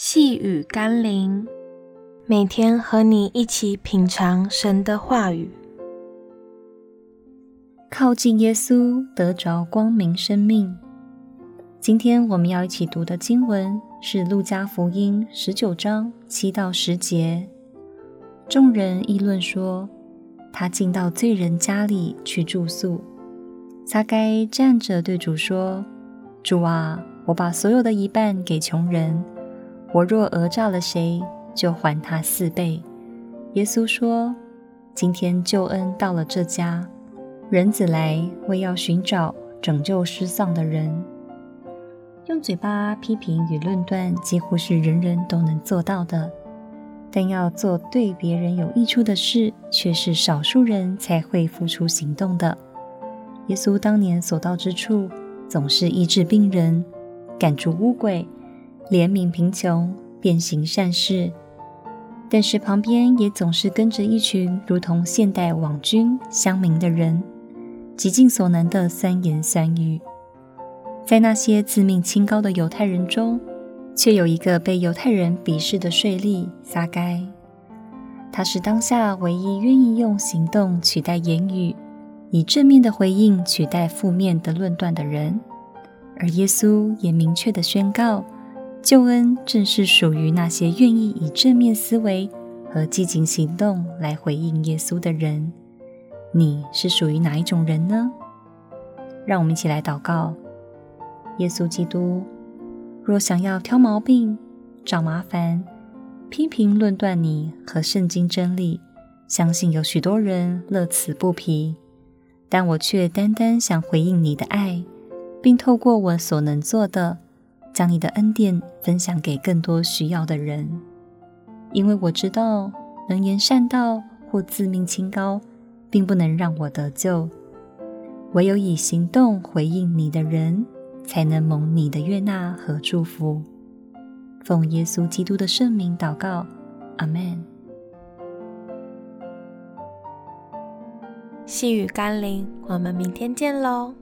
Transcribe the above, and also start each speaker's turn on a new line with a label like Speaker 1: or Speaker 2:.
Speaker 1: 细雨甘霖，每天和你一起品尝神的话语，
Speaker 2: 靠近耶稣，得着光明生命。今天我们要一起读的经文是《路加福音》十九章七到十节。众人议论说，他进到罪人家里去住宿。撒该站着对主说：“主啊，我把所有的一半给穷人。”我若讹诈了谁，就还他四倍。耶稣说：“今天救恩到了这家，人子来为要寻找拯救失丧的人。”用嘴巴批评与论断，几乎是人人都能做到的，但要做对别人有益处的事，却是少数人才会付出行动的。耶稣当年所到之处，总是医治病人，赶逐污鬼。怜悯贫穷，遍行善事，但是旁边也总是跟着一群如同现代网军乡民的人，极尽所能的三言三语。在那些自命清高的犹太人中，却有一个被犹太人鄙视的税吏撒该，他是当下唯一愿意用行动取代言语，以正面的回应取代负面的论断的人，而耶稣也明确地宣告。救恩正是属于那些愿意以正面思维和积极行动来回应耶稣的人。你是属于哪一种人呢？让我们一起来祷告。耶稣基督，若想要挑毛病、找麻烦、批评论断你和圣经真理，相信有许多人乐此不疲，但我却单单想回应你的爱，并透过我所能做的。将你的恩典分享给更多需要的人，因为我知道能言善道或自命清高，并不能让我得救。唯有以行动回应你的人，才能蒙你的悦纳和祝福。奉耶稣基督的圣名祷告，阿门。
Speaker 1: 细雨甘霖，我们明天见喽。